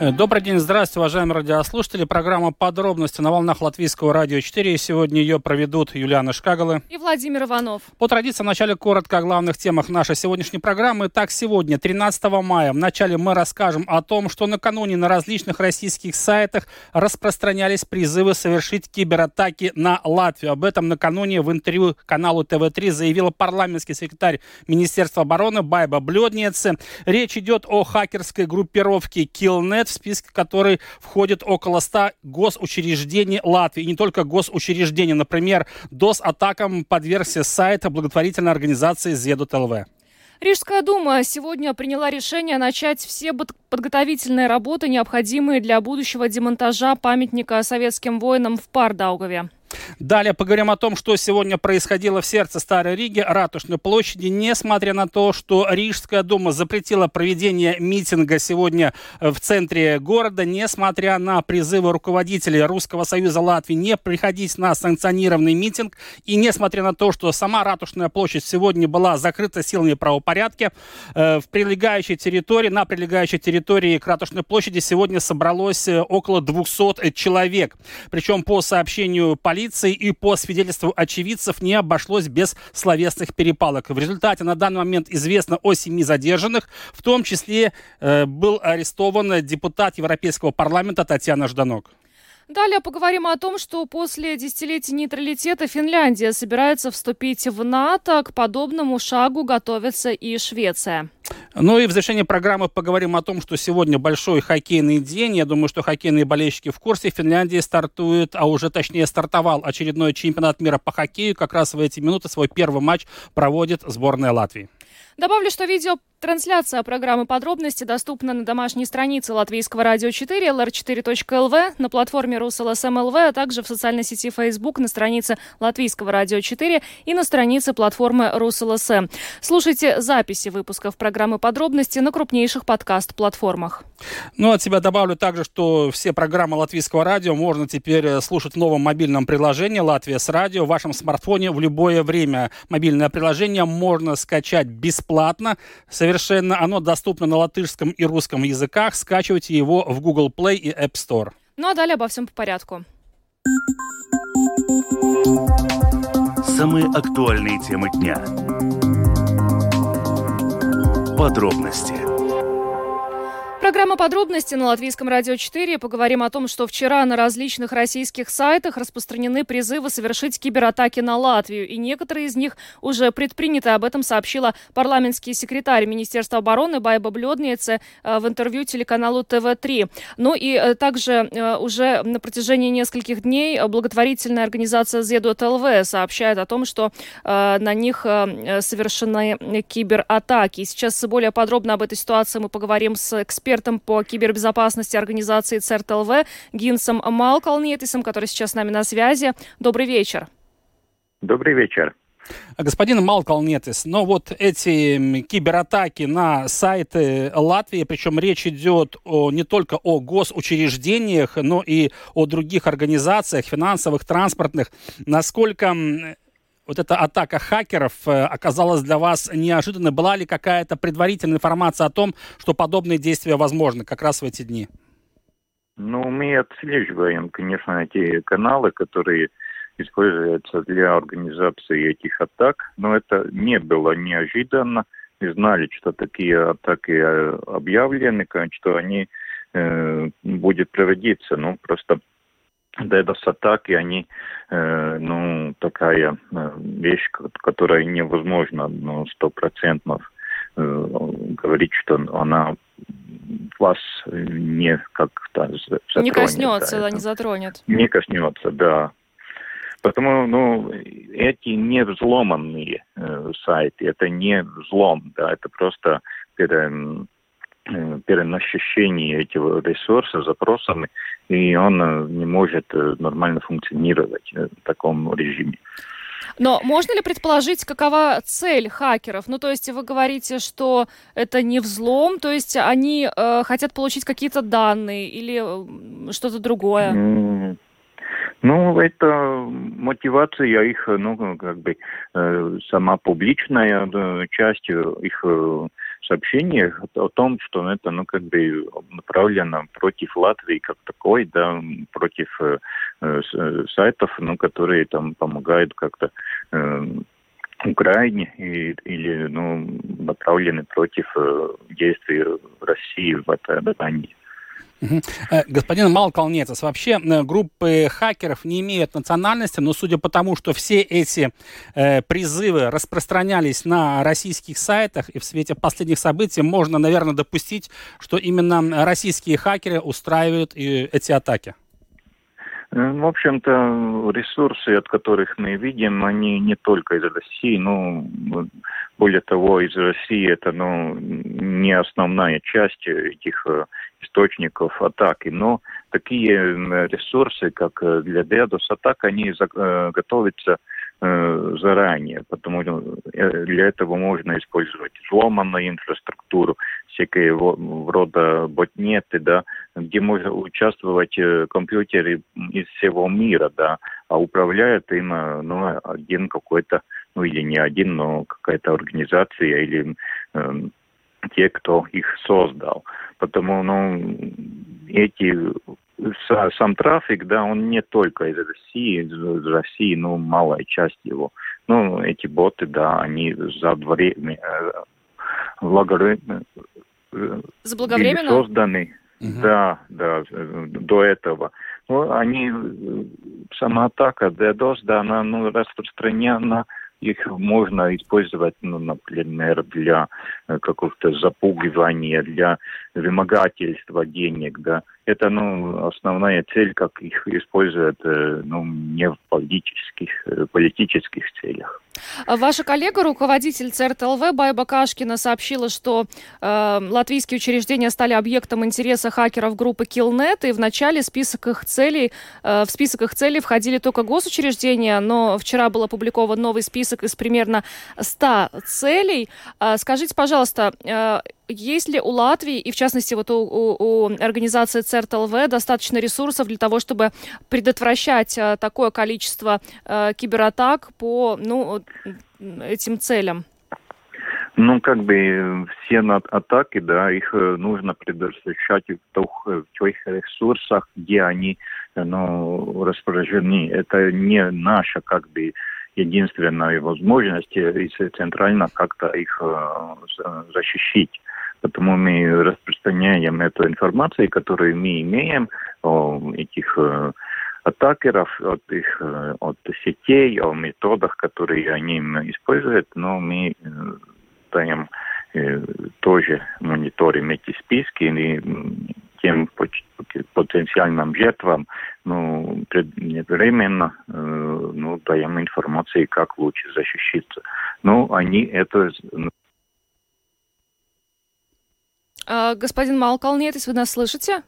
Добрый день, здравствуйте, уважаемые радиослушатели. Программа «Подробности» на волнах Латвийского радио 4. Сегодня ее проведут Юлиана Шкагалы и Владимир Иванов. По традиции, вначале коротко о главных темах нашей сегодняшней программы. Так, сегодня, 13 мая, вначале мы расскажем о том, что накануне на различных российских сайтах распространялись призывы совершить кибератаки на Латвию. Об этом накануне в интервью каналу ТВ-3 заявила парламентский секретарь Министерства обороны Байба Бледницы. Речь идет о хакерской группировке Killnet, в список которой входит около 100 госучреждений Латвии. И не только госучреждения. Например, DOS-атакам подвергся сайта благотворительной организации ZEDUT.LV. Рижская дума сегодня приняла решение начать все подготовительные работы, необходимые для будущего демонтажа памятника советским воинам в Пардаугове. Далее поговорим о том, что сегодня происходило в сердце Старой Риги, Ратушной площади, несмотря на то, что Рижская дума запретила проведение митинга сегодня в центре города, несмотря на призывы руководителей Русского Союза Латвии не приходить на санкционированный митинг, и несмотря на то, что сама Ратушная площадь сегодня была закрыта силами правопорядка, э, в прилегающей территории, на прилегающей территории к Ратушной площади сегодня собралось э, около 200 человек. Причем по сообщению полиции полиции и по свидетельству очевидцев не обошлось без словесных перепалок. В результате на данный момент известно о семи задержанных, в том числе э, был арестован депутат Европейского парламента Татьяна Жданок. Далее поговорим о том, что после десятилетия нейтралитета Финляндия собирается вступить в НАТО. К подобному шагу готовится и Швеция. Ну и в завершении программы поговорим о том, что сегодня большой хоккейный день. Я думаю, что хоккейные болельщики в курсе. В Финляндии стартует, а уже точнее стартовал очередной чемпионат мира по хоккею. Как раз в эти минуты свой первый матч проводит сборная Латвии. Добавлю, что видео Трансляция программы «Подробности» доступна на домашней странице Латвийского радио 4, lr4.lv, на платформе Rus.LSM.lv, а также в социальной сети Facebook на странице Латвийского радио 4 и на странице платформы Rus.LSM. Слушайте записи выпусков программы «Подробности» на крупнейших подкаст-платформах. Ну, от себя добавлю также, что все программы Латвийского радио можно теперь э, слушать в новом мобильном приложении «Латвия с радио» в вашем смартфоне в любое время. Мобильное приложение можно скачать бесплатно, совершенно совершенно. Оно доступно на латышском и русском языках. Скачивайте его в Google Play и App Store. Ну а далее обо всем по порядку. Самые актуальные темы дня. Подробности Программа «Подробности» на Латвийском радио 4. Поговорим о том, что вчера на различных российских сайтах распространены призывы совершить кибератаки на Латвию. И некоторые из них уже предприняты. Об этом сообщила парламентский секретарь Министерства обороны Байба Бледнице э, в интервью телеканалу ТВ-3. Ну и э, также э, уже на протяжении нескольких дней благотворительная организация ЗЕДОТ-ЛВ сообщает о том, что на них совершены кибератаки. Сейчас более подробно об этой ситуации мы поговорим с экспертом экспертом по кибербезопасности организации ЦРТЛВ Гинсом Малкалнетисом, который сейчас с нами на связи. Добрый вечер. Добрый вечер. Господин Малкалнетис, но вот эти кибератаки на сайты Латвии, причем речь идет о, не только о госучреждениях, но и о других организациях, финансовых, транспортных. Насколько вот эта атака хакеров э, оказалась для вас неожиданной? Была ли какая-то предварительная информация о том, что подобные действия возможны как раз в эти дни? Ну, мы отслеживаем, конечно, эти каналы, которые используются для организации этих атак, но это не было неожиданно. Мы знали, что такие атаки э, объявлены, что они э, будут проводиться. Ну, просто DDoS-атаки, они, э, ну, такая э, вещь, которая невозможно, ну, стопроцентно э, говорить, что она вас не как-то затронет. Не коснется, да, не затронет. Не коснется, да. Потому, ну, эти не взломанные э, сайты, это не взлом, да, это просто пере, перенасыщение этих ресурсов запросами и он э, не может э, нормально функционировать э, в таком режиме. Но можно ли предположить, какова цель хакеров? Ну, то есть вы говорите, что это не взлом, то есть они э, хотят получить какие-то данные или э, что-то другое? Mm. Ну, это мотивация их, ну, как бы, э, сама публичная э, часть их э, сообщений о том, что это, ну, как бы направлено против Латвии как такой, да, против э, сайтов, ну, которые там помогают как-то э, Украине и, или, ну, направлены против э, действий России в этой отношении. Э, господин Малколнецес, вообще э, группы хакеров не имеют национальности, но судя по тому, что все эти э, призывы распространялись на российских сайтах, и в свете последних событий можно, наверное, допустить, что именно российские хакеры устраивают и эти атаки. Э, в общем-то, ресурсы, от которых мы видим, они не только из России, ну, более того, из России это, ну, не основная часть этих э, источников атаки, но такие ресурсы, как э, для DDoS атак, они готовятся заранее, потому что для этого можно использовать взломанную инфраструктуру, всякие рода ботнеты, да, где можно участвовать э, компьютеры из всего мира, да, а управляет им э, ну, один какой-то, ну или не один, но какая-то организация или э, те, кто их создал. Потому, ну, эти сам трафик, да, он не только из России, из России, ну, малая часть его. Ну, эти боты, да, они за время, Заблаговременно? созданы. Угу. Да, да, до этого. Ну, они, сама атака DDoS, да, она ну, распространена, их можно использовать, ну, например, для э, какого-то запугивания, для вымогательства денег, да. Это, ну, основная цель, как их используют, э, ну, не в политических, э, политических целях. А ваша коллега, руководитель ЦРТЛВ Байба Кашкина, сообщила, что э, латвийские учреждения стали объектом интереса хакеров группы Killnet, и в начале список их целей, э, в список их целей входили только госучреждения, но вчера был опубликован новый список из примерно 100 целей. Э, скажите, пожалуйста, э, есть ли у Латвии, и в частности вот у, у, у организации ЦРТЛВ, достаточно ресурсов для того, чтобы предотвращать а, такое количество а, кибератак по ну, этим целям? Ну, как бы все атаки, да, их э, нужно предотвращать в тех, в тех ресурсах, где они ну, распоряжены. Это не наша, как бы, единственная возможность и центрально как-то их э, Потому мы распространяем эту информацию, которую мы имеем о этих э, атакеров, от их э, от сетей, о методах, которые они используют, но мы э, даем тоже мониторим эти списки и тем потенциальным жертвам ну, предвременно э, ну, даем информацию, как лучше защититься. Ну, они это господин Малкалнетис, вы нас слышите?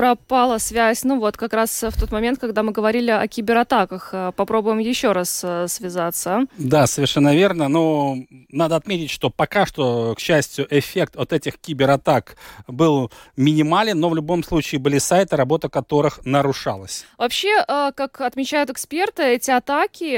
Пропала связь, ну вот как раз в тот момент, когда мы говорили о кибератаках. Э, попробуем еще раз э, связаться. Да, совершенно верно. Но надо отметить, что пока что, к счастью, эффект от этих кибератак был минимален, но в любом случае были сайты, работа которых нарушалась. Вообще, э, как отмечают эксперты, эти атаки,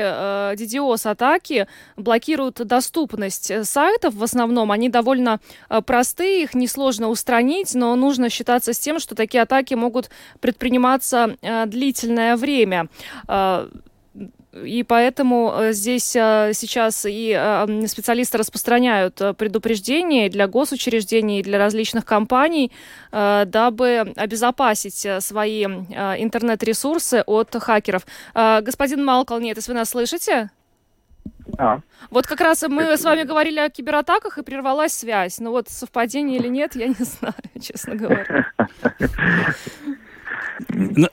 DDoS-атаки, блокируют доступность сайтов в основном. Они довольно простые, их несложно устранить, но нужно считаться с тем, что такие атаки атаки могут предприниматься э, длительное время. Э, и поэтому э, здесь сейчас и специалисты распространяют предупреждения для госучреждений, для различных компаний, дабы обезопасить свои интернет-ресурсы от хакеров. Господин Малколнетес, вы нас слышите? А. Вот как раз мы Это... с вами говорили о кибератаках, и прервалась связь. Но вот совпадение или нет, я не знаю, честно говоря.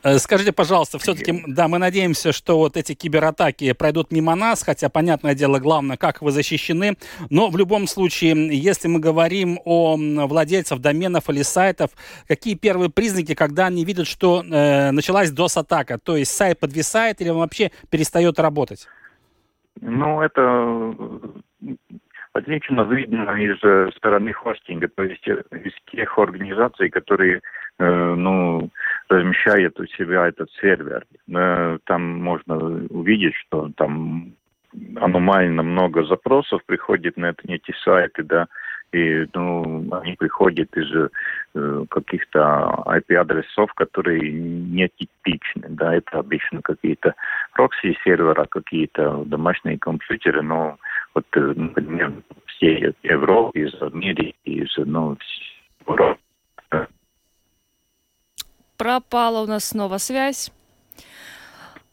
Э, скажите, пожалуйста, все-таки, да, мы надеемся, что вот эти кибератаки пройдут мимо нас, хотя, понятное дело, главное, как вы защищены. Но в любом случае, если мы говорим о владельцах доменов или сайтов, какие первые признаки, когда они видят, что э, началась DOS-атака? То есть сайт подвисает или он вообще перестает работать? Ну, это отлично видно из э, стороны хостинга, то есть э, из тех организаций, которые э, ну, размещают у себя этот сервер. Там можно увидеть, что там аномально много запросов приходит на эти сайты, да, и ну, они приходят из э, каких-то IP-адресов, которые не типичны. Да, это обычно какие-то прокси-сервера, какие-то домашние компьютеры, но вот, э, например, все Европы, из Америки, из ну, Европы. Пропала у нас снова связь.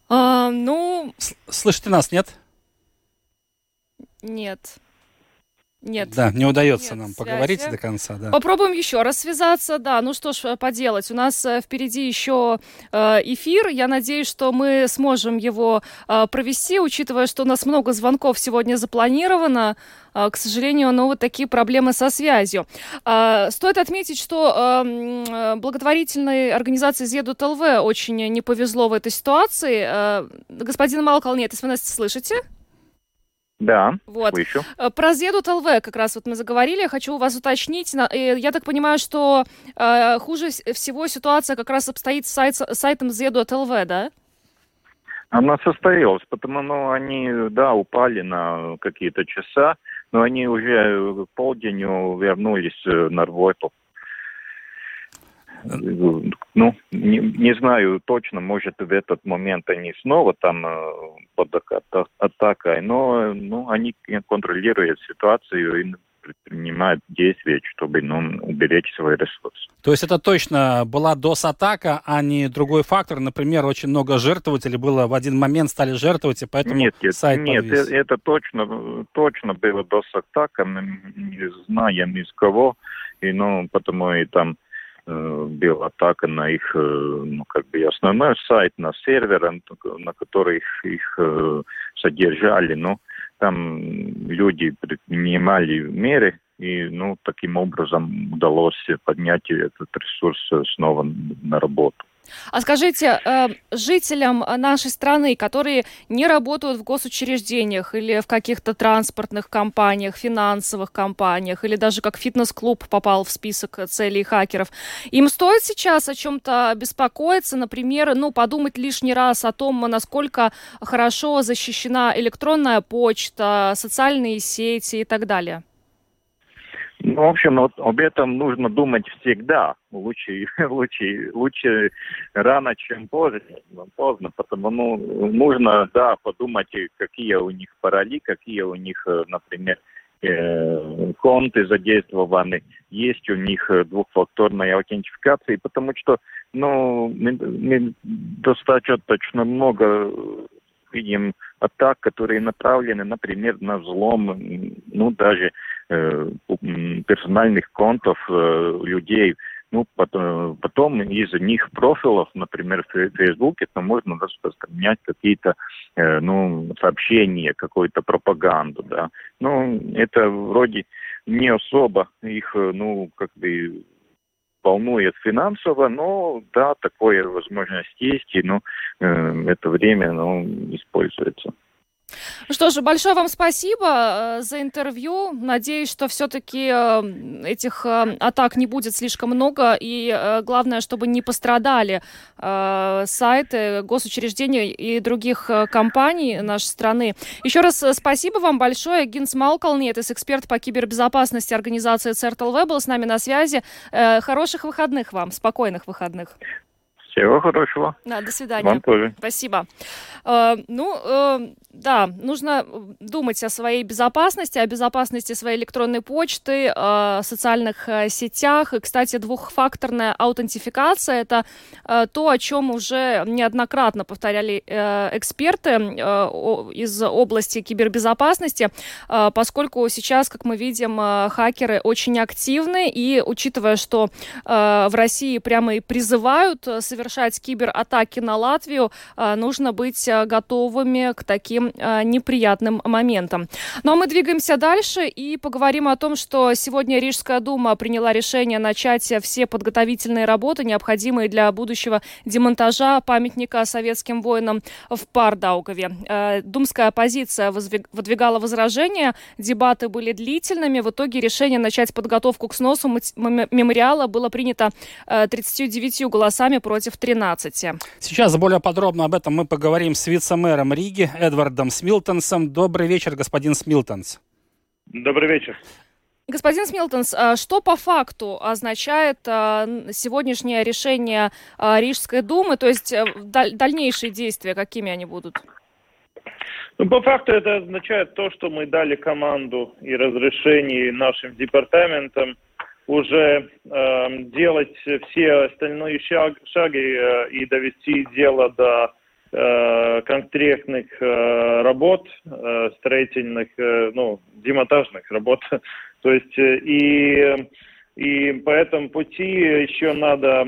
А, ну... Слышите нас, нет? Нет. Нет. Да, не удается Нет нам связи. поговорить до конца. Да. Попробуем еще раз связаться. Да, ну что ж э, поделать. У нас э, впереди еще э, эфир. Я надеюсь, что мы сможем его провести, учитывая, что у нас много звонков сегодня запланировано. К сожалению, ну вот такие проблемы со связью. Стоит отметить, что благотворительной организации Зедут ЛВ очень не повезло в этой ситуации. Господин Малкал, нет, если вы нас слышите? Да, вот. слышу. Э, про Зедут ЛВ как раз вот мы заговорили. Я хочу у вас уточнить. Я так понимаю, что э, хуже всего ситуация как раз обстоит с сайт, сайтом Зедут ЛВ, да? Она состоялась, потому ну, они, да, упали на какие-то часа, но они уже к полдню вернулись э, на работу. Ну, не, не знаю точно, может в этот момент они снова там э, под атакой, но ну, они контролируют ситуацию и предпринимают действия, чтобы ну, уберечь свой ресурс. То есть это точно была DOS-атака, а не другой фактор? Например, очень много жертвователей было в один момент стали жертвовать, и поэтому нет, сайт Нет, подвис. это точно, точно было DOS-атака, мы не знаем из кого, и ну, потому и там Э, была атака на их, э, ну, как бы основной сайт, на сервер, на который их, их э, содержали, но там люди предпринимали меры, и, ну, таким образом удалось поднять этот ресурс снова на работу. А скажите, э, жителям нашей страны, которые не работают в госучреждениях или в каких-то транспортных компаниях, финансовых компаниях, или даже как фитнес-клуб попал в список целей хакеров, им стоит сейчас о чем-то беспокоиться, например, ну, подумать лишний раз о том, насколько хорошо защищена электронная почта, социальные сети и так далее? Ну, в общем, вот об этом нужно думать всегда. Лучше, лучше, лучше рано, чем поздно, поздно. Потому ну, нужно, да, подумать, какие у них пароли, какие у них, э, например, э, конты задействованы, есть у них двухфакторная аутентификация, потому что, ну, мы, мы достаточно много видим атак, которые направлены, например, на взлом, ну, даже э, персональных контов э, людей. Ну, потом, потом из них профилов, например, в Фейсбуке, то можно распространять какие-то, э, ну, сообщения, какую-то пропаганду, да. Ну, это вроде не особо их, э, ну, как бы волнует финансово, но да, такое возможность есть, и ну, э, это время ну, используется. Ну что ж, большое вам спасибо э, за интервью. Надеюсь, что все-таки э, этих э, атак не будет слишком много. И главное, чтобы не пострадали сайты, госучреждения и других компаний нашей страны. Еще раз спасибо вам большое. Гинс Малколнет, эксперт по кибербезопасности организации ЦРТЛВ, был с нами на связи. Хороших выходных вам, спокойных выходных. Всего хорошего. Да, до свидания. Вам тоже. Спасибо. Э, ну, э, да, нужно думать о своей безопасности, о безопасности своей электронной почты, о социальных э, сетях. И, кстати, двухфакторная аутентификация – это э, то, о чем уже неоднократно повторяли э, эксперты э, из области кибербезопасности, э, поскольку сейчас, как мы видим, э, хакеры очень активны, и учитывая, что э, в России прямо и призывают совершать совершать кибератаки на Латвию, нужно быть готовыми к таким неприятным моментам. Ну а мы двигаемся дальше и поговорим о том, что сегодня Рижская дума приняла решение начать все подготовительные работы, необходимые для будущего демонтажа памятника советским воинам в Пардаугове. Думская оппозиция выдвигала возражения, дебаты были длительными. В итоге решение начать подготовку к сносу мемориала было принято 39 э, голосами против 13. Сейчас более подробно об этом мы поговорим с вице-мэром Риги Эдвардом Смилтонсом. Добрый вечер, господин Смилтонс. Добрый вечер. Господин Смилтонс, а что по факту означает а, сегодняшнее решение а, Рижской думы, то есть э, дальнейшие действия, какими они будут? Ну, по факту это означает то, что мы дали команду и разрешение нашим департаментам уже э, делать все остальные шаг, шаги э, и довести дело до э, конкретных э, работ, э, строительных, э, ну, демонтажных работ. То есть э, и и по этому пути еще надо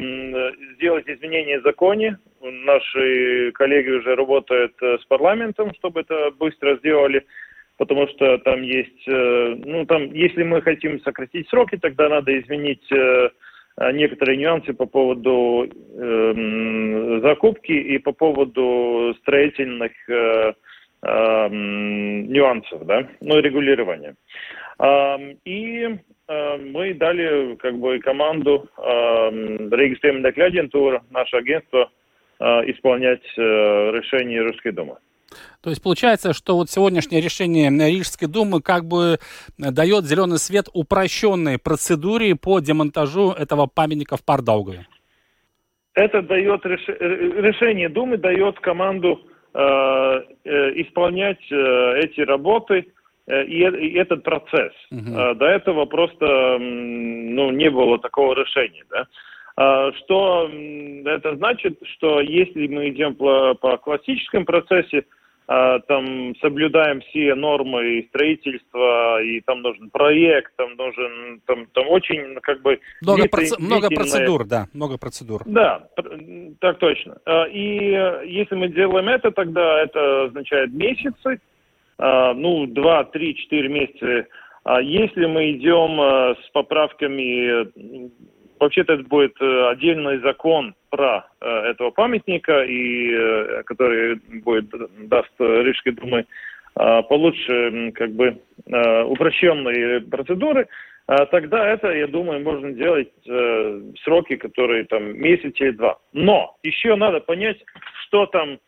сделать изменения в законе. Наши коллеги уже работают э, с парламентом, чтобы это быстро сделали, потому что там есть, э, ну там, если мы хотим сократить сроки, тогда надо изменить э, некоторые нюансы по поводу э, закупки и по поводу строительных э, э, нюансов, да, ну, регулирования. И мы дали как бы команду Риgas пieminekļa агентура, наше агентство, исполнять решение Русской Думы. То есть получается, что вот сегодняшнее решение Рижской думы как бы дает зеленый свет упрощенной процедуре по демонтажу этого памятника в Пардаугове. Это дает решение думы дает команду э, э, исполнять э, эти работы Э, и, и этот процесс. Угу. До этого просто ну, не было такого решения. Да? А, что это значит, что если мы идем по, по классическому процессе, там соблюдаем все нормы строительства, и там нужен проект, там нужен, там, там очень, как бы... Много, проц... много процедур, да, много процедур. Да, так точно. И э, если мы делаем это, тогда это означает месяцы, а, ну, 2, 3, 4 месяца. А если мы идем а, с поправками, вообще-то это будет э, отдельный закон про э, этого памятника, и э, который будет, даст Рижской думы получше как бы упрощенные процедуры, тогда это, я думаю, можно делать сроки, которые там месяц или два. Но еще надо понять, что там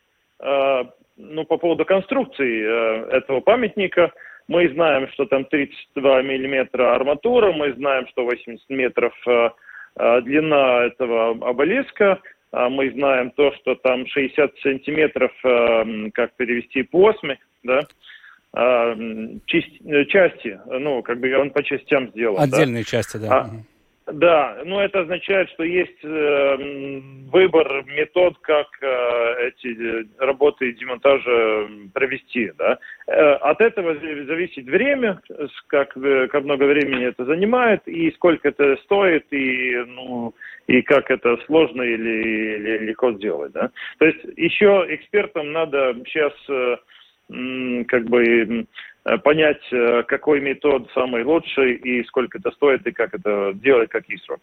ну, по поводу конструкции этого памятника, мы знаем, что там 32 миллиметра арматура, мы знаем, что 80 метров длина этого обелиска, а мы знаем то, что там 60 сантиметров, э, как перевести посмы, да, э, части, ну, как бы он по частям сделан. Отдельные да? части, да. А, да, ну это означает, что есть э, выбор метод, как э, эти работы демонтажа провести. Да? Э, от этого зависит время, как, э, как много времени это занимает, и сколько это стоит, и, ну, и как это сложно или, или легко сделать. Да? То есть еще экспертам надо сейчас э, как бы Э, понять, э, какой метод самый лучший и сколько это стоит и как это делать, какие сроки.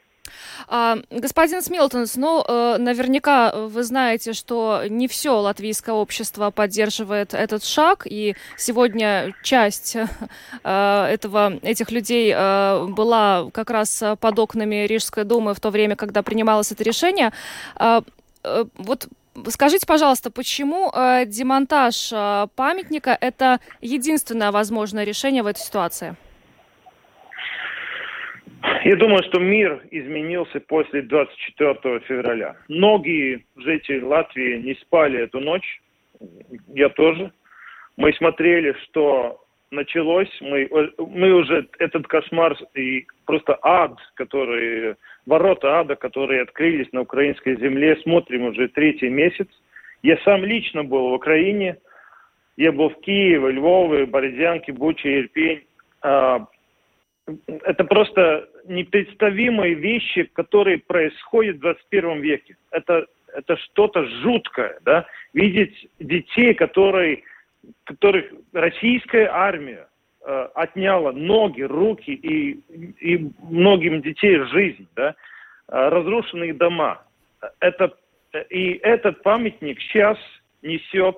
А, господин Смилтонс, ну, э, наверняка вы знаете, что не все латвийское общество поддерживает этот шаг, и сегодня часть этого, этих людей была как раз под окнами Рижской думы в то время, когда принималось это решение. А, вот Скажите, пожалуйста, почему э, демонтаж э, памятника это единственное возможное решение в этой ситуации? Я думаю, что мир изменился после 24 февраля. Многие жители Латвии не спали эту ночь. Я тоже. Мы смотрели, что началось. Мы, мы уже этот кошмар и просто ад, который ворота ада, которые открылись на украинской земле, смотрим уже третий месяц. Я сам лично был в Украине. Я был в Киеве, Львове, Бородянке, Буче, Ирпень. А, это просто непредставимые вещи, которые происходят в 21 веке. Это, это что-то жуткое, да, видеть детей, которые, которых российская армия отняла ноги, руки и, и многим детей жизнь, да, э, разрушенные дома. Это, и этот памятник сейчас несет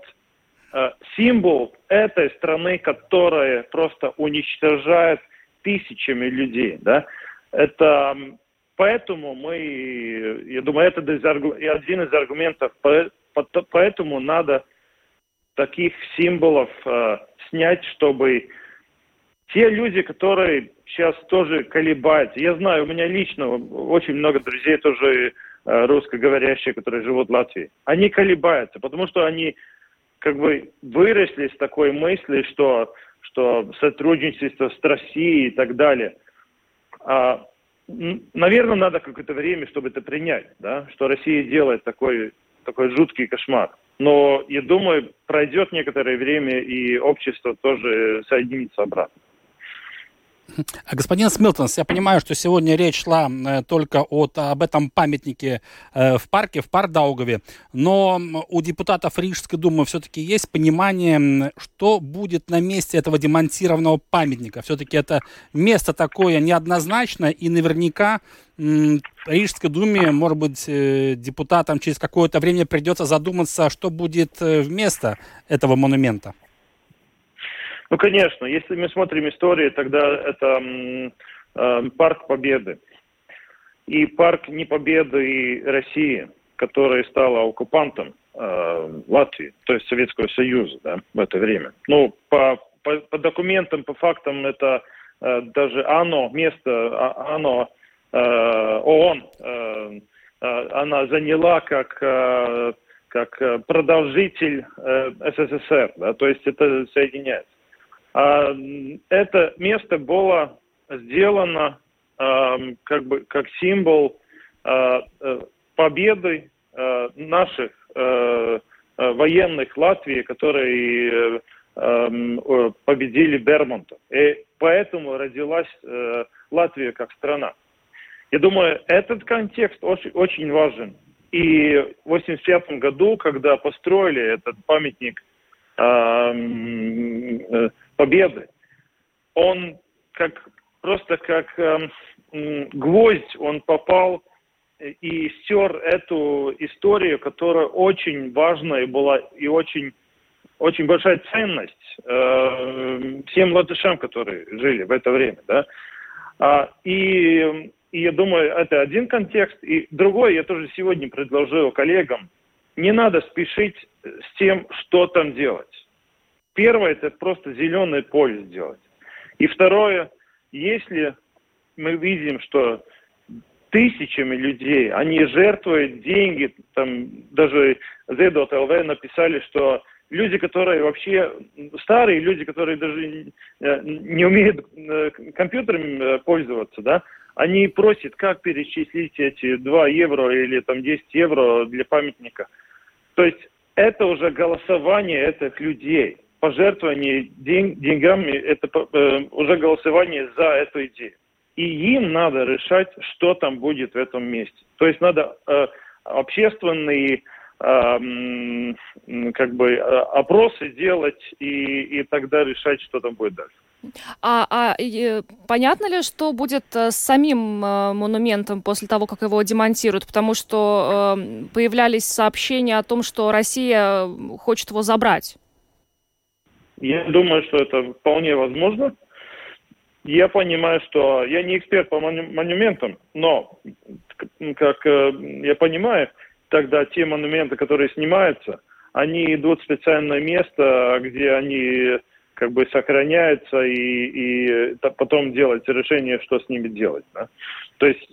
э, символ этой страны, которая просто уничтожает тысячами людей, да. Это поэтому мы, я думаю, это один из аргументов, поэтому надо таких символов э, снять, чтобы те люди, которые сейчас тоже колебаются, я знаю, у меня лично очень много друзей тоже э, русскоговорящие, которые живут в Латвии, они колебаются, потому что они как бы выросли с такой мысли, что, что сотрудничество с Россией и так далее. А наверное, надо какое-то время, чтобы это принять, да, что Россия делает такой, такой жуткий кошмар. Но, я думаю, пройдет некоторое время, и общество тоже соединится обратно. Господин Смилтонс, я понимаю, что сегодня речь шла э, только от, об этом памятнике э, в парке, в Пардаугове, но у депутатов Рижской думы все-таки есть понимание, что будет на месте этого демонтированного памятника. Все-таки это место такое неоднозначное, и наверняка Рижской думе, может быть, э, депутатам через какое-то время придется задуматься, что будет вместо этого монумента. Ну, конечно, если мы смотрим историю, тогда это э, парк Победы. И парк не Победы России, который стал оккупантом э, Латвии, то есть Советского Союза да, в это время. Ну, по, по, по документам, по фактам, это э, даже оно, место, а, оно, э, ООН, э, э, она заняла как, э, как продолжитель э, СССР, да, то есть это соединяется. А, это место было сделано как бы как символ а, э, победы а, наших э, э, военных Латвии, которые победили Бермонта. И поэтому родилась Латвия как страна. Я думаю, этот контекст очень, очень важен. И в 1985 году, когда построили этот памятник победы. Он как просто как э, гвоздь, он попал и стер эту историю, которая очень важная была и очень, очень большая ценность э, всем латышам, которые жили в это время. Да? А, и, и я думаю, это один контекст. И другой я тоже сегодня предложил коллегам. Не надо спешить с тем, что там делать. Первое – это просто зеленое поле сделать. И второе, если мы видим, что тысячами людей, они жертвуют деньги, там даже ЛВ написали, что люди, которые вообще старые, люди, которые даже э, не умеют э, компьютером э, пользоваться, да, они просят, как перечислить эти 2 евро или там 10 евро для памятника. То есть это уже голосование этих людей пожертвование день, деньгами, это э, уже голосование за эту идею. И им надо решать, что там будет в этом месте. То есть надо э, общественные э, как бы э, опросы делать и, и тогда решать, что там будет дальше. А, а и, понятно ли, что будет э, с самим э, монументом после того, как его демонтируют? Потому что э, появлялись сообщения о том, что Россия хочет его забрать. Я думаю, что это вполне возможно. Я понимаю, что я не эксперт по монументам, но, как э, я понимаю, тогда те монументы, которые снимаются, они идут в специальное место, где они как бы сохраняются и, и потом делать решение, что с ними делать. Да? То есть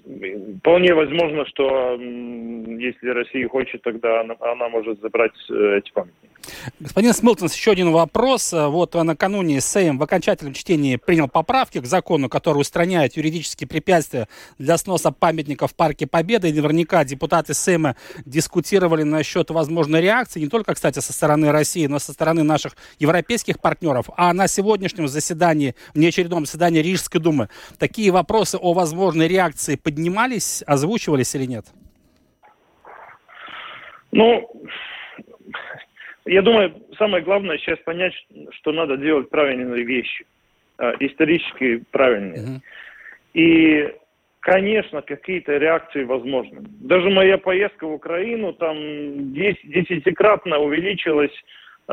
вполне возможно, что если Россия хочет, тогда она, она может забрать э, эти памятники. Господин Смилтонс, еще один вопрос. Вот накануне Сейм в окончательном чтении принял поправки к закону, который устраняет юридические препятствия для сноса памятников в Парке Победы. И наверняка депутаты Сейма дискутировали насчет возможной реакции, не только, кстати, со стороны России, но со стороны наших европейских партнеров. А на сегодняшнем заседании, внеочередном заседании Рижской думы, такие вопросы о возможной реакции поднимались, озвучивались или нет? Ну, я думаю, самое главное сейчас понять, что надо делать правильные вещи, э, исторически правильные. Mm-hmm. И, конечно, какие-то реакции возможны. Даже моя поездка в Украину, там 10, десятикратно увеличилась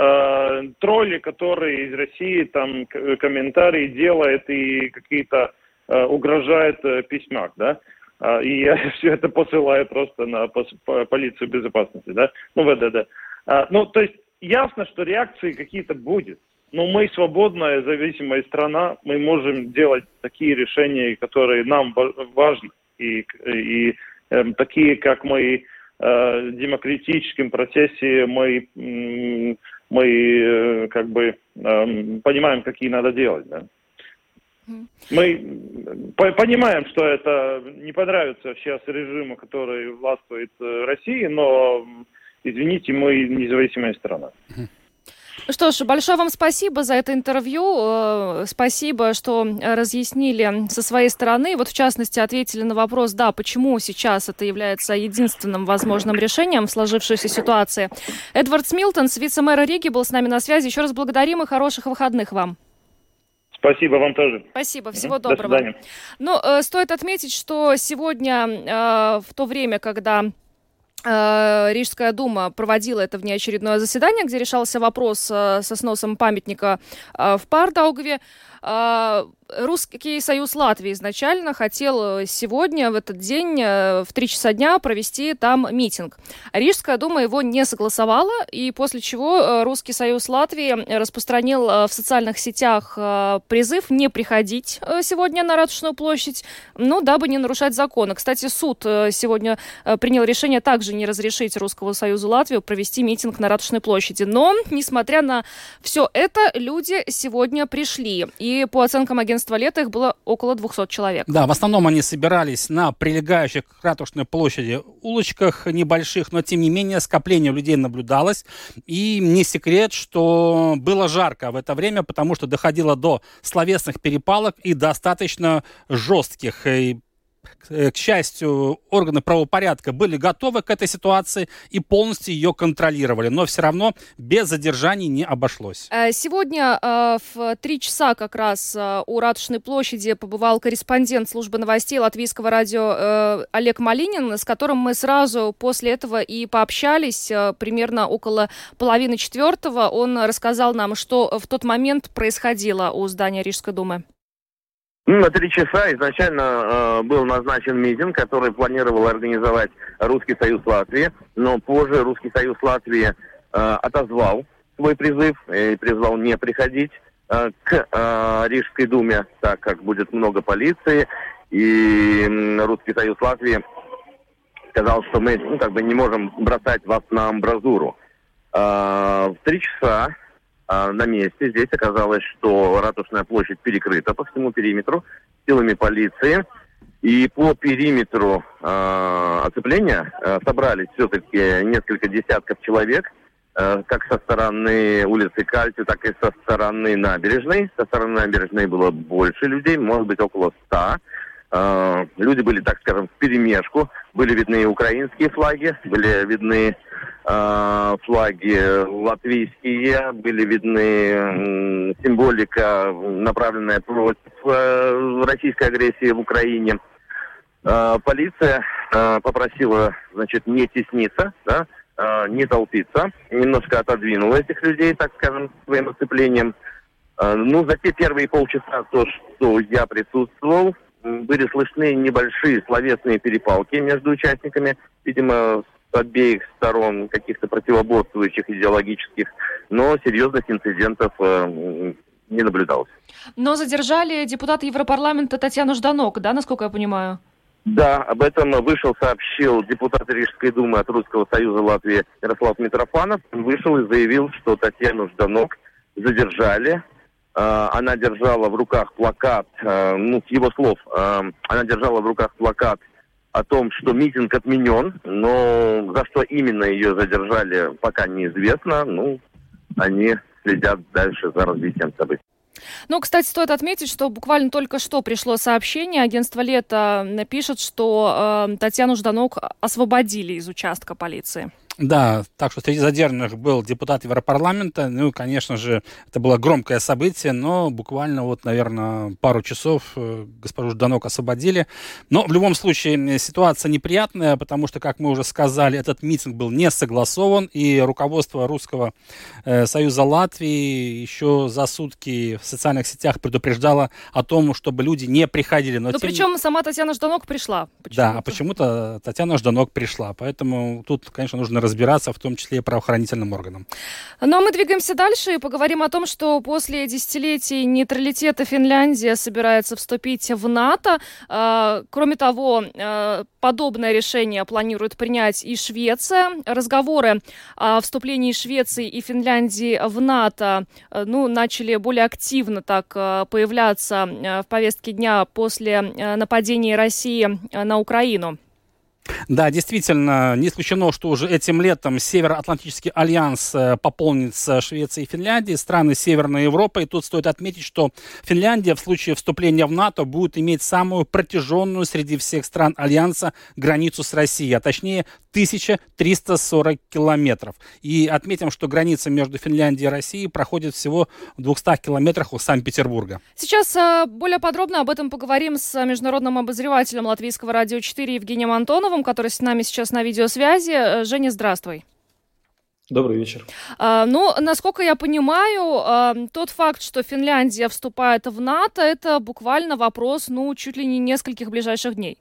э, тролли, которые из России там комментарии делают и какие-то э, угрожают э, письмах, да. А, и я все это посылаю просто на полицию безопасности, да, ну, ВДД. А, ну, то есть ясно, что реакции какие-то будет. Но мы свободная, зависимая страна, мы можем делать такие решения, которые нам важны. И, и э, такие, как мы э, в демократическом процессе, мы, мы э, как бы э, понимаем, какие надо делать. Да? Мы понимаем, что это не понравится сейчас режиму, который властвует в э, России, но, извините, мы независимая страна. Что ж, большое вам спасибо за это интервью. Э, спасибо, что разъяснили со своей стороны. Вот в частности ответили на вопрос, да, почему сейчас это является единственным возможным решением в сложившейся ситуации. Эдвард Смилтон, вице-мэра Риги, был с нами на связи. Еще раз благодарим и хороших выходных вам. Спасибо вам тоже. Спасибо, всего До доброго. Свидания. Ну, э, стоит отметить, что сегодня, э, в то время, когда Рижская дума проводила это внеочередное заседание, где решался вопрос э, со сносом памятника э, в Пардаугове. Э, Русский союз Латвии изначально хотел э, сегодня, в этот день, э, в 3 часа дня провести там митинг. Рижская дума его не согласовала, и после чего э, Русский союз Латвии распространил в социальных сетях призыв не приходить сегодня на Ратушную площадь, ну, дабы не нарушать законы. Кстати, суд сегодня принял решение также не разрешить Русскому союзу Латвии провести митинг на Ратушной площади. Но, несмотря на все это, люди сегодня пришли. И по оценкам агентства «Лето» их было около 200 человек. Да, в основном они собирались на прилегающих к Ратушной площади улочках небольших, но тем не менее скопление людей наблюдалось. И не секрет, что было жарко в это время, потому что доходило до словесных перепалок и достаточно жестких. И к счастью, органы правопорядка были готовы к этой ситуации и полностью ее контролировали, но все равно без задержаний не обошлось. Э, сегодня э, в три часа как раз у Ратушной площади побывал корреспондент службы новостей латвийского радио Олег Малинин, с которым мы сразу после этого и пообщались примерно около половины четвертого. Он рассказал нам, что в тот момент происходило у здания Рижской думы. Ну, на три часа изначально э, был назначен митинг, который планировал организовать Русский Союз Латвии, но позже Русский Союз Латвии э, отозвал свой призыв и призвал не приходить э, к э, Рижской думе, так как будет много полиции, и э, Русский Союз Латвии сказал, что мы ну, как бы не можем бросать вас на амбразуру. Э, в три часа на месте. Здесь оказалось, что Ратушная площадь перекрыта по всему периметру силами полиции. И по периметру э, оцепления э, собрались все-таки несколько десятков человек, э, как со стороны улицы Кальти, так и со стороны набережной. Со стороны набережной было больше людей, может быть, около ста. Э, люди были, так скажем, в перемешку. Были видны украинские флаги, были видны э, флаги латвийские, были видны символика, направленная против э, российской агрессии в Украине. Э, полиция э, попросила, значит, не тесниться, да, э, не толпиться, немножко отодвинула этих людей, так скажем, своим оцеплением. Э, ну, за те первые полчаса, то, что я присутствовал, были слышны небольшие словесные перепалки между участниками, видимо, с обеих сторон каких-то противоборствующих идеологических, но серьезных инцидентов э, не наблюдалось. Но задержали депутата Европарламента Татьяну Жданок, да, насколько я понимаю? Да, об этом вышел, сообщил депутат Рижской думы от Русского союза Латвии Ярослав Митрофанов. Вышел и заявил, что Татьяну Жданок задержали она держала в руках плакат, э, ну, с его слов, э, она держала в руках плакат о том, что митинг отменен, но за что именно ее задержали, пока неизвестно. Ну, они следят дальше за развитием событий. Ну, кстати, стоит отметить, что буквально только что пришло сообщение. Агентство «Лето» напишет, что э, Татьяну Жданок освободили из участка полиции. Да, так что среди задержанных был депутат Европарламента. Ну, конечно же, это было громкое событие, но буквально вот, наверное, пару часов э, госпожу Жданок освободили. Но в любом случае ситуация неприятная, потому что, как мы уже сказали, этот митинг был не согласован, и руководство Русского э, Союза Латвии еще за сутки в социальных сетях предупреждало о том, чтобы люди не приходили. Но, Но тем... причем сама Татьяна Жданок пришла. Да, а почему-то Татьяна Жданок пришла. Поэтому тут, конечно, нужно разбираться, в том числе и правоохранительным органам. Ну а мы двигаемся дальше и поговорим о том, что после десятилетий нейтралитета Финляндия собирается вступить в НАТО. А, кроме того, а, подобное решение планирует принять и Швеция. Разговоры о вступлении Швеции и Финляндии в НАТО а, ну, начали более активно так появляться в повестке дня после нападения России на Украину. Да, действительно, не исключено, что уже этим летом Североатлантический альянс э, пополнится Швецией и Финляндией, страны Северной Европы. И тут стоит отметить, что Финляндия в случае вступления в НАТО будет иметь самую протяженную среди всех стран альянса границу с Россией, а точнее 1340 километров. И отметим, что граница между Финляндией и Россией проходит всего в 200 километрах у Санкт-Петербурга. Сейчас э, более подробно об этом поговорим с международным обозревателем Латвийского радио 4 Евгением Антоновым, который с нами сейчас на видеосвязи. Э, Женя, здравствуй. Добрый вечер. А, ну, насколько я понимаю, а, тот факт, что Финляндия вступает в НАТО, это буквально вопрос, ну, чуть ли не нескольких ближайших дней.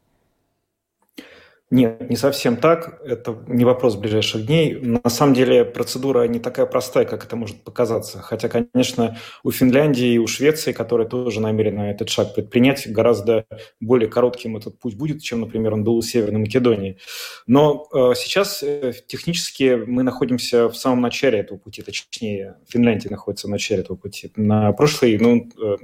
Нет, не совсем так. Это не вопрос ближайших дней. На самом деле процедура не такая простая, как это может показаться. Хотя, конечно, у Финляндии и у Швеции, которые тоже намерены этот шаг предпринять, гораздо более коротким этот путь будет, чем, например, он был у Северной Македонии. Но э, сейчас э, технически мы находимся в самом начале этого пути, точнее, Финляндия находится в начале этого пути. На прошлый, ну, э,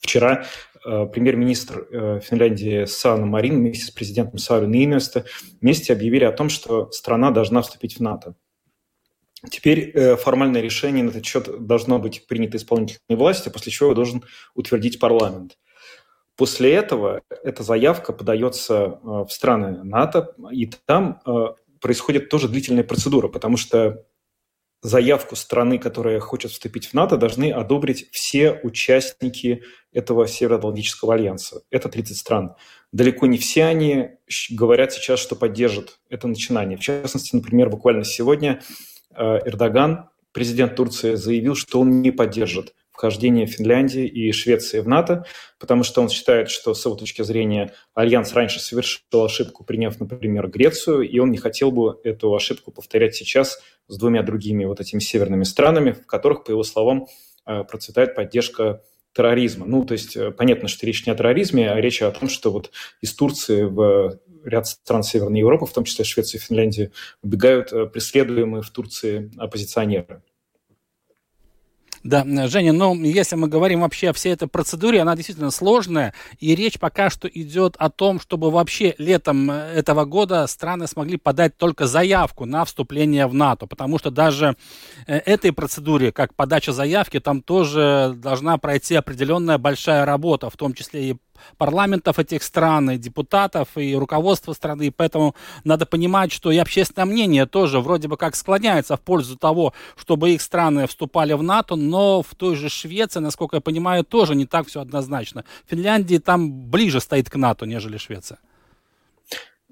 вчера премьер-министр э, Финляндии Сана Марин вместе с президентом Саули Нинеста вместе объявили о том, что страна должна вступить в НАТО. Теперь э, формальное решение на этот счет должно быть принято исполнительной властью, после чего его должен утвердить парламент. После этого эта заявка подается в страны НАТО, и там происходит тоже длительная процедура, потому что заявку страны, которая хочет вступить в НАТО, должны одобрить все участники этого Североатлантического альянса. Это 30 стран. Далеко не все они говорят сейчас, что поддержат это начинание. В частности, например, буквально сегодня э, Эрдоган, президент Турции, заявил, что он не поддержит вхождение Финляндии и Швеции в НАТО, потому что он считает, что с его точки зрения Альянс раньше совершил ошибку, приняв, например, Грецию, и он не хотел бы эту ошибку повторять сейчас с двумя другими вот этими северными странами, в которых, по его словам, э, процветает поддержка терроризма. Ну, то есть э, понятно, что речь не о терроризме, а речь о том, что вот из Турции в ряд стран Северной Европы, в том числе Швеция и Финляндия, убегают э, преследуемые в Турции оппозиционеры. Да, Женя, ну, если мы говорим вообще о всей этой процедуре, она действительно сложная, и речь пока что идет о том, чтобы вообще летом э, этого года страны смогли подать только заявку на вступление в НАТО, потому что даже э, этой процедуре, как подача заявки, там тоже должна пройти определенная большая работа, в том числе и парламентов этих стран, и депутатов, и руководства страны. Поэтому надо понимать, что и общественное мнение тоже вроде бы как склоняется в пользу того, чтобы их страны вступали в НАТО, но в той же Швеции, насколько я понимаю, тоже не так все однозначно. Финляндия там ближе стоит к НАТО, нежели Швеция.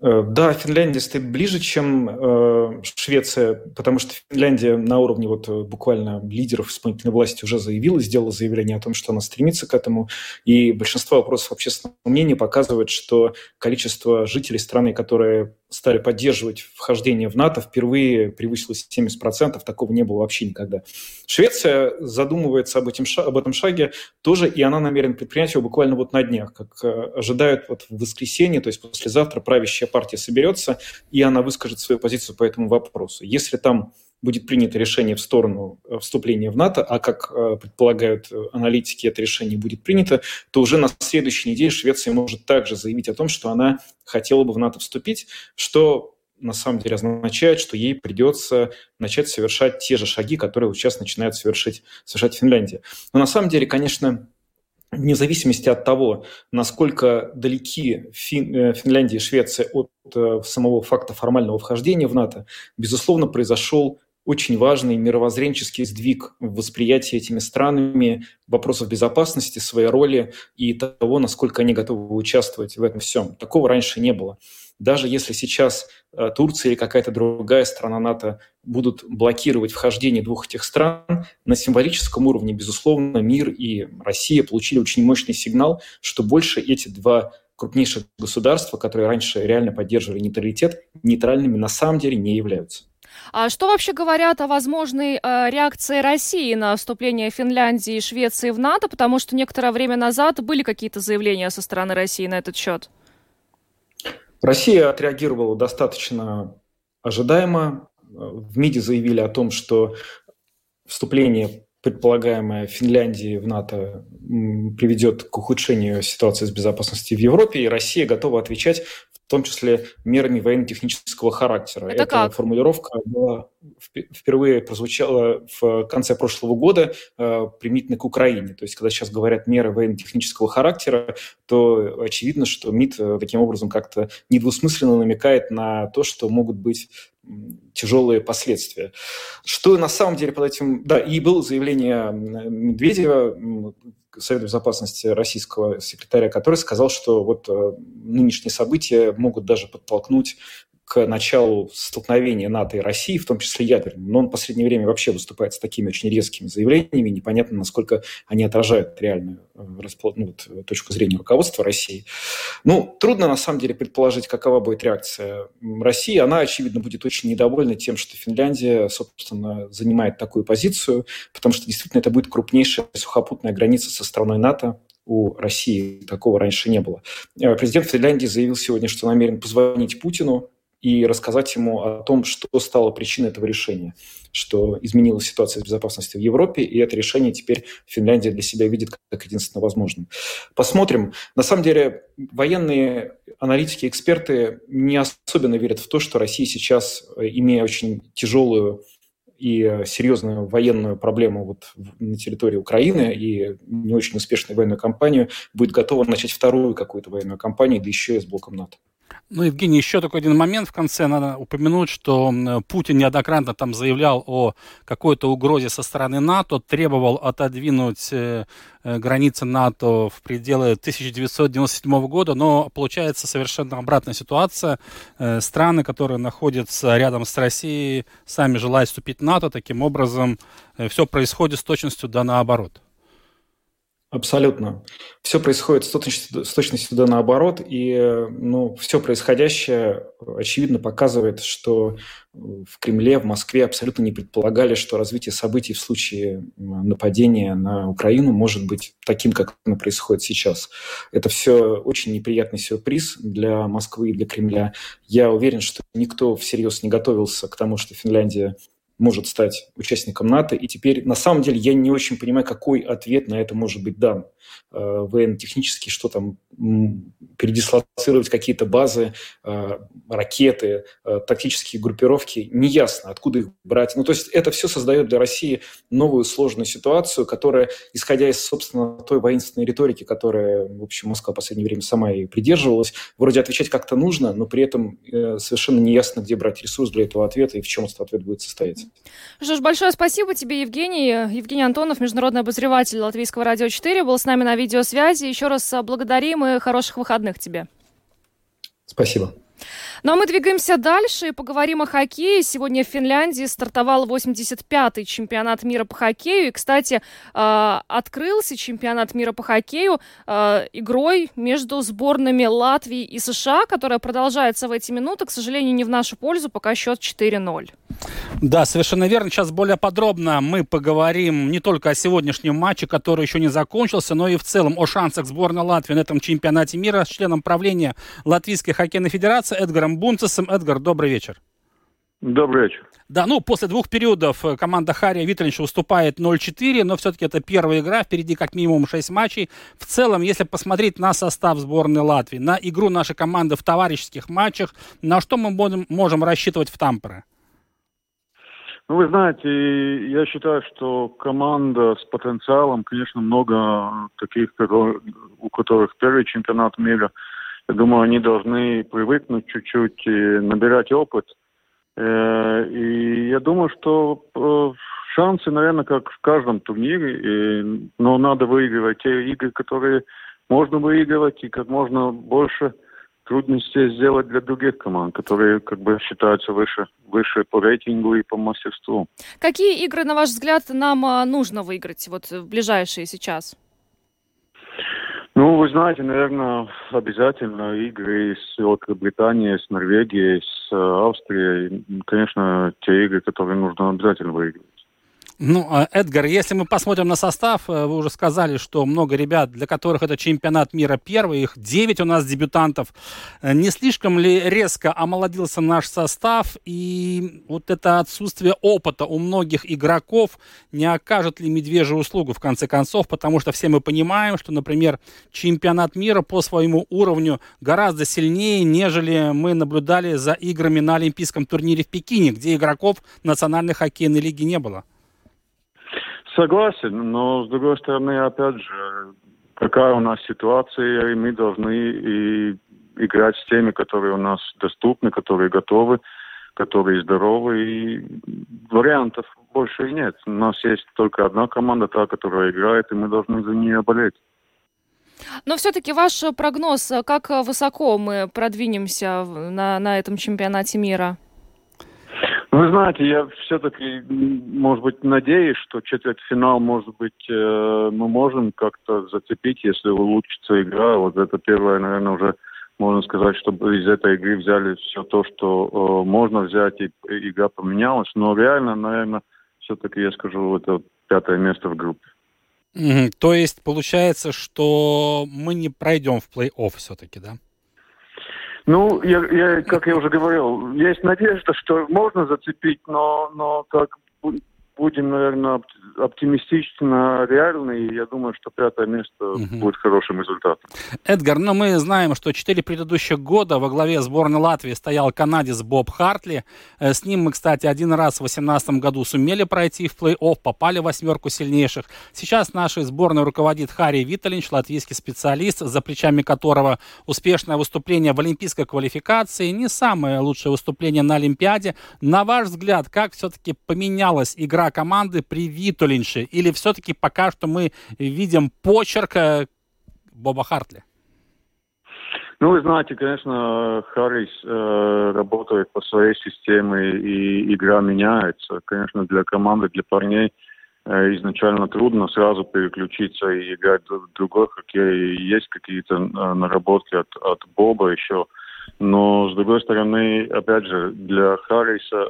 Э, да, Финляндия стоит ближе, чем э, Швеция, потому что Финляндия на уровне вот э, буквально лидеров исполнительной власти уже заявила, сделала заявление о том, что она стремится к этому. И большинство вопросов общественного мнения показывает, что количество жителей страны, которые стали поддерживать вхождение в НАТО, впервые превысило 70%. Такого не было вообще никогда. Швеция задумывается об, этим, об этом шаге тоже, и она намерена предпринять его буквально вот на днях, как э, ожидают вот в воскресенье, то есть послезавтра правящая партия соберется, и она выскажет свою позицию по этому вопросу. Если там будет принято решение в сторону э, вступления в НАТО, а как э, предполагают аналитики, это решение будет принято, то уже на следующей неделе Швеция может также заявить о том, что она хотела бы в НАТО вступить, что на самом деле означает, что ей придется начать совершать те же шаги, которые сейчас начинает совершить, совершать Финляндия. Но на самом деле, конечно, вне зависимости от того, насколько далеки Фин, э, Финляндия и Швеция от э, самого факта формального вхождения в НАТО, безусловно, произошел очень важный мировоззренческий сдвиг в восприятии этими странами вопросов безопасности, своей роли и того, насколько они готовы участвовать в этом всем. Такого раньше не было. Даже если сейчас э, Турция или какая-то другая страна НАТО будут блокировать вхождение двух этих стран, на символическом уровне, безусловно, мир и Россия получили очень мощный сигнал, что больше эти два крупнейших государства, которые раньше реально поддерживали нейтралитет, нейтральными на самом деле не являются. А что вообще говорят о возможной э, реакции России на вступление Финляндии и Швеции в НАТО? Потому что некоторое время назад были какие-то заявления со стороны России на этот счет. Россия отреагировала достаточно ожидаемо. В МИДе заявили о том, что вступление предполагаемое Финляндии в НАТО приведет к ухудшению ситуации с безопасностью в Европе, и Россия готова отвечать том числе мерами военно-технического характера. Это Эта как? формулировка была, впервые прозвучала в конце прошлого года э, применительно к Украине. То есть, когда сейчас говорят меры военно-технического характера, то очевидно, что МИД э, таким образом как-то недвусмысленно намекает на то, что могут быть тяжелые последствия. Что на самом деле под этим... Да, и было заявление Медведева, Совета Безопасности российского секретаря, который сказал, что вот э, нынешние события могут даже подтолкнуть к началу столкновения НАТО и России, в том числе ядерным. Но он в последнее время вообще выступает с такими очень резкими заявлениями, непонятно, насколько они отражают реальную э, ну, вот, точку зрения руководства России. Ну, трудно на самом деле предположить, какова будет реакция России. Она, очевидно, будет очень недовольна тем, что Финляндия, собственно, занимает такую позицию, потому что действительно это будет крупнейшая сухопутная граница со страной НАТО, у России такого раньше не было. Э, президент Финляндии заявил сегодня, что намерен позвонить Путину и рассказать ему о том, что стало причиной этого решения, что изменилась ситуация с безопасностью в Европе, и это решение теперь Финляндия для себя видит как единственно возможным. Посмотрим. На самом деле военные аналитики, эксперты не особенно верят в то, что Россия сейчас, э, имея очень тяжелую и серьезную военную проблему вот на территории Украины и не очень успешную военную кампанию, будет готова начать вторую какую-то военную кампанию, да еще и с блоком НАТО. Ну, Евгений, еще такой один момент в конце надо упомянуть, что Путин неоднократно там заявлял о какой-то угрозе со стороны НАТО, требовал отодвинуть э, э, границы НАТО в пределы 1997 года, но получается совершенно обратная ситуация. Э, страны, которые находятся рядом с Россией, сами желают вступить в НАТО, таким образом все происходит с точностью да наоборот. Абсолютно. Все происходит с точностью, с точностью да наоборот, и ну, все происходящее, очевидно, показывает, что в Кремле, в Москве абсолютно не предполагали, что развитие событий в случае нападения на Украину может быть таким, как оно происходит сейчас. Это все очень неприятный сюрприз для Москвы и для Кремля. Я уверен, что никто всерьез не готовился к тому, что Финляндия может стать участником НАТО. И теперь, на самом деле, я не очень понимаю, какой ответ на это может быть дан. Э, военно-технически, что там, передислоцировать какие-то базы, э, ракеты, э, тактические группировки, неясно, откуда их брать. Ну, то есть это все создает для России новую сложную ситуацию, которая, исходя из, собственно, той воинственной риторики, которая, в общем, Москва в последнее время сама и придерживалась, вроде отвечать как-то нужно, но при этом совершенно неясно, где брать ресурс для этого ответа и в чем этот ответ будет состоять. Что ж, большое спасибо тебе, Евгений. Евгений Антонов, международный обозреватель Латвийского радио 4, был с нами на видеосвязи. Еще раз благодарим и хороших выходных тебе. Спасибо. Ну а мы двигаемся дальше и поговорим о хоккее. Сегодня в Финляндии стартовал 85-й чемпионат мира по хоккею. И, кстати, э, открылся чемпионат мира по хоккею э, игрой между сборными Латвии и США, которая продолжается в эти минуты. К сожалению, не в нашу пользу, пока счет 4-0. Да, совершенно верно. Сейчас более подробно мы поговорим не только о сегодняшнем матче, который еще не закончился, но и в целом о шансах сборной Латвии на этом чемпионате мира с членом правления Латвийской хоккейной федерации Эдгаром Эдгаром Бунцесом. Эдгар, добрый вечер. Добрый вечер. Да, ну, после двух периодов э, команда Хария Витлинча уступает 0-4, но все-таки это первая игра, впереди как минимум 6 матчей. В целом, если посмотреть на состав сборной Латвии, на игру нашей команды в товарищеских матчах, на что мы будем, можем рассчитывать в Тампере? Ну, вы знаете, я считаю, что команда с потенциалом, конечно, много таких, у которых первый чемпионат мира. Я думаю, они должны привыкнуть чуть-чуть и набирать опыт. Э, и я думаю, что э, шансы, наверное, как в каждом турнире, но надо выигрывать те игры, которые можно выигрывать, и как можно больше трудностей сделать для других команд, которые как бы считаются выше, выше по рейтингу и по мастерству. Какие игры, на ваш взгляд, нам нужно выиграть вот в ближайшие сейчас? Ну, вы знаете, наверное, обязательно игры с Великобританией, с Норвегией, с э, Австрией. Конечно, те игры, которые нужно обязательно выиграть. Ну, а, Эдгар, если мы посмотрим на состав, э, вы уже сказали, что много ребят, для которых это чемпионат мира первый, их 9 у нас дебютантов. Э, не слишком ли резко омолодился наш состав, и вот это отсутствие опыта у многих игроков не окажет ли медвежью услугу в конце концов, потому что все мы понимаем, что, например, чемпионат мира по своему уровню гораздо сильнее, нежели мы наблюдали за играми на Олимпийском турнире в Пекине, где игроков национальной хоккейной лиги не было. Согласен, но с другой стороны, опять же, какая у нас ситуация, и мы должны и играть с теми, которые у нас доступны, которые готовы, которые здоровы, и вариантов больше и нет. У нас есть только одна команда, та, которая играет, и мы должны за нее болеть. Но все-таки ваш прогноз, как высоко мы продвинемся на, на этом чемпионате мира? Вы знаете, я все-таки, может быть, надеюсь, что четвертьфинал, может быть, э, мы можем как-то зацепить, если улучшится игра. Вот это первое, наверное, уже можно сказать, чтобы из этой игры взяли все то, что э, можно взять, и игра поменялась. Но реально, наверное, все-таки я скажу, это пятое место в группе. Mm-hmm. То есть получается, что мы не пройдем в плей-офф все-таки, да? Ну, я, я, как я уже говорил, есть надежда, что можно зацепить, но, но как будем, наверное, оптимистично реальны, и я думаю, что пятое место угу. будет хорошим результатом. Эдгар, ну мы знаем, что четыре предыдущих года во главе сборной Латвии стоял канадец Боб Хартли. Э, с ним мы, кстати, один раз в 2018 году сумели пройти в плей-офф, попали в восьмерку сильнейших. Сейчас нашей сборной руководит Харри Виталинч, латвийский специалист, за плечами которого успешное выступление в олимпийской квалификации, не самое лучшее выступление на Олимпиаде. На ваш взгляд, как все-таки поменялась игра команды при Витулинше? Или все-таки пока что мы видим почерк э, Боба Хартли? Ну, вы знаете, конечно, Харрис э, работает по своей системе, и игра меняется. Конечно, для команды, для парней э, изначально трудно сразу переключиться и играть в другой хоккей. Есть какие-то э, наработки от, от Боба еще. Но, с другой стороны, опять же, для Харриса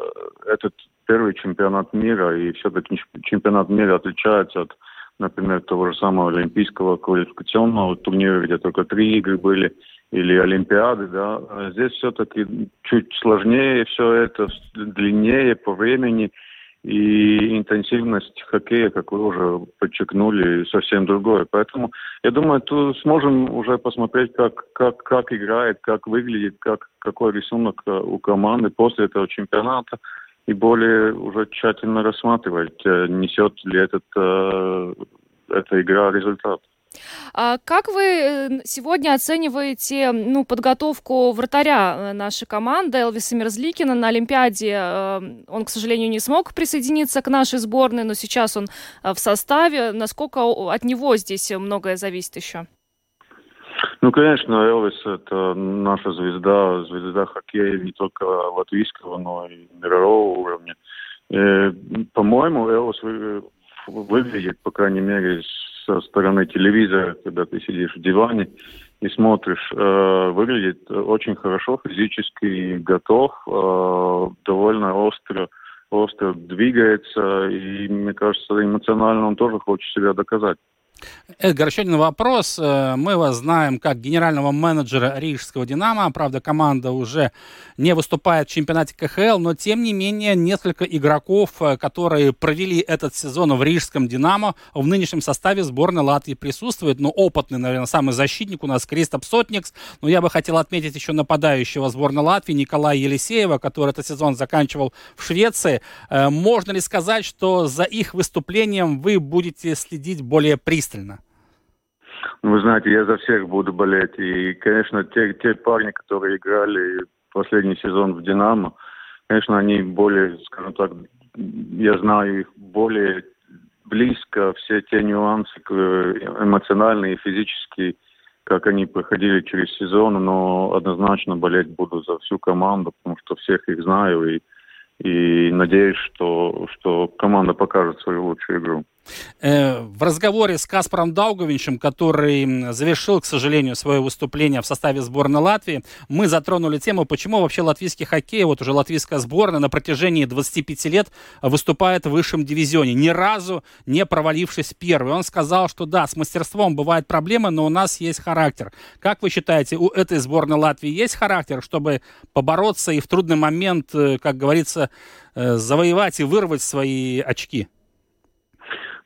этот первый чемпионат мира, и все-таки чемпионат мира отличается от, например, того же самого олимпийского квалификационного турнира, где только три игры были, или Олимпиады, да. А здесь все-таки чуть сложнее все это, длиннее по времени, и интенсивность хоккея, как вы уже подчеркнули, совсем другое. Поэтому я думаю, тут сможем уже посмотреть, как, как, как играет, как выглядит, как, какой рисунок э, у команды после этого чемпионата и более уже тщательно рассматривать, э, несет ли этот, э, эта игра результат. А как вы э, сегодня оцениваете ну, подготовку вратаря нашей команды Элвиса Мерзликина на Олимпиаде? Он, к сожалению, не смог присоединиться к нашей сборной, но сейчас он в составе. Насколько от него здесь многое зависит еще? Ну, конечно, Элвис – это наша звезда, звезда хоккея не только латвийского, но и мирового уровня. И, по-моему, Элвис вы, выглядит, по крайней мере, со стороны телевизора, когда ты сидишь в диване и смотришь, э, выглядит очень хорошо, физически готов, э, довольно остро, остро двигается, и, мне кажется, эмоционально он тоже хочет себя доказать. Эдгар, еще один вопрос. Э, мы вас знаем как генерального менеджера Рижского «Динамо». Правда, команда уже не выступает в чемпионате КХЛ, но тем не менее несколько игроков, э, которые провели этот сезон в Рижском «Динамо», в нынешнем составе сборной Латвии присутствует. Ну, опытный, наверное, самый защитник у нас Кристоп Сотникс. Но я бы хотел отметить еще нападающего сборной Латвии Николая Елисеева, который этот сезон заканчивал в Швеции. Э, можно ли сказать, что за их выступлением вы будете следить более пристально? Вы знаете, я за всех буду болеть. И, конечно, те, те парни, которые играли последний сезон в «Динамо», конечно, они более, скажем так, я знаю их более близко, все те нюансы эмоциональные и физические, как они проходили через сезон, но однозначно болеть буду за всю команду, потому что всех их знаю и, и надеюсь, что, что команда покажет свою лучшую игру. Э, в разговоре с Каспаром Дауговичем, который завершил, к сожалению, свое выступление в составе сборной Латвии, мы затронули тему, почему вообще латвийский хоккей, вот уже латвийская сборная на протяжении 25 лет выступает в высшем дивизионе, ни разу не провалившись первый. Он сказал, что да, с мастерством бывают проблемы, но у нас есть характер. Как вы считаете, у этой сборной Латвии есть характер, чтобы побороться и в трудный момент, э, как говорится, э, завоевать и вырвать свои очки?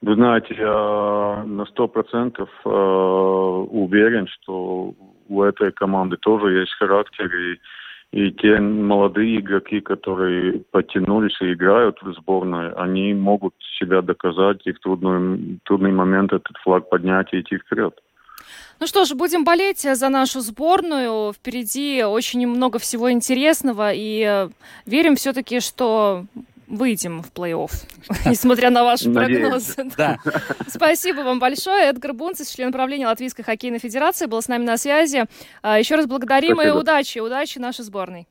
Вы знаете, я на сто процентов э, уверен, что у этой команды тоже есть характер, и, и те молодые игроки, которые подтянулись и играют в сборной, они могут себя доказать и в трудный, трудный момент этот флаг поднять и идти вперед. Ну что ж, будем болеть за нашу сборную. Впереди очень много всего интересного. И э, верим все-таки, что выйдем в плей-офф, несмотря на ваши прогнозы. Да. Спасибо вам большое. Эдгар Бунцис, член правления Латвийской хоккейной федерации, был с нами на связи. А, еще раз благодарим и удачи, удачи нашей сборной.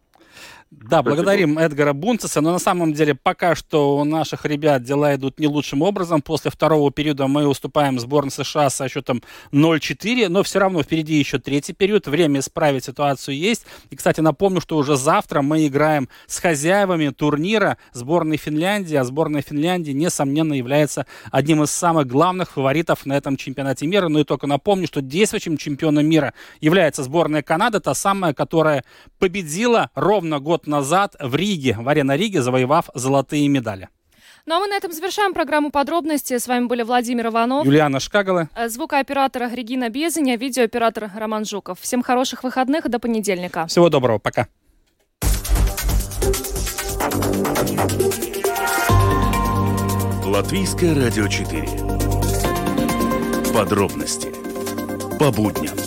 Да, благодарим Эдгара Бунцеса, но на самом деле пока что у наших ребят дела идут не лучшим образом. После второго периода мы уступаем сборной США со счетом 0-4, но все равно впереди еще третий период. Время исправить ситуацию есть. И, кстати, напомню, что уже завтра мы играем с хозяевами турнира сборной Финляндии, а сборная Финляндии, несомненно, является одним из самых главных фаворитов на этом чемпионате мира. Ну и только напомню, что действующим чемпионом мира является сборная Канады, та самая, которая победила ровно год назад в Риге, в Арена Риге, завоевав золотые медали. Ну а мы на этом завершаем программу подробности. С вами были Владимир Иванов, Юлиана Шкагала, э, звукооператор Регина Безеня, видеооператор Роман Жуков. Всем хороших выходных и до понедельника. Всего доброго, пока. Латвийское радио 4. Подробности по будням.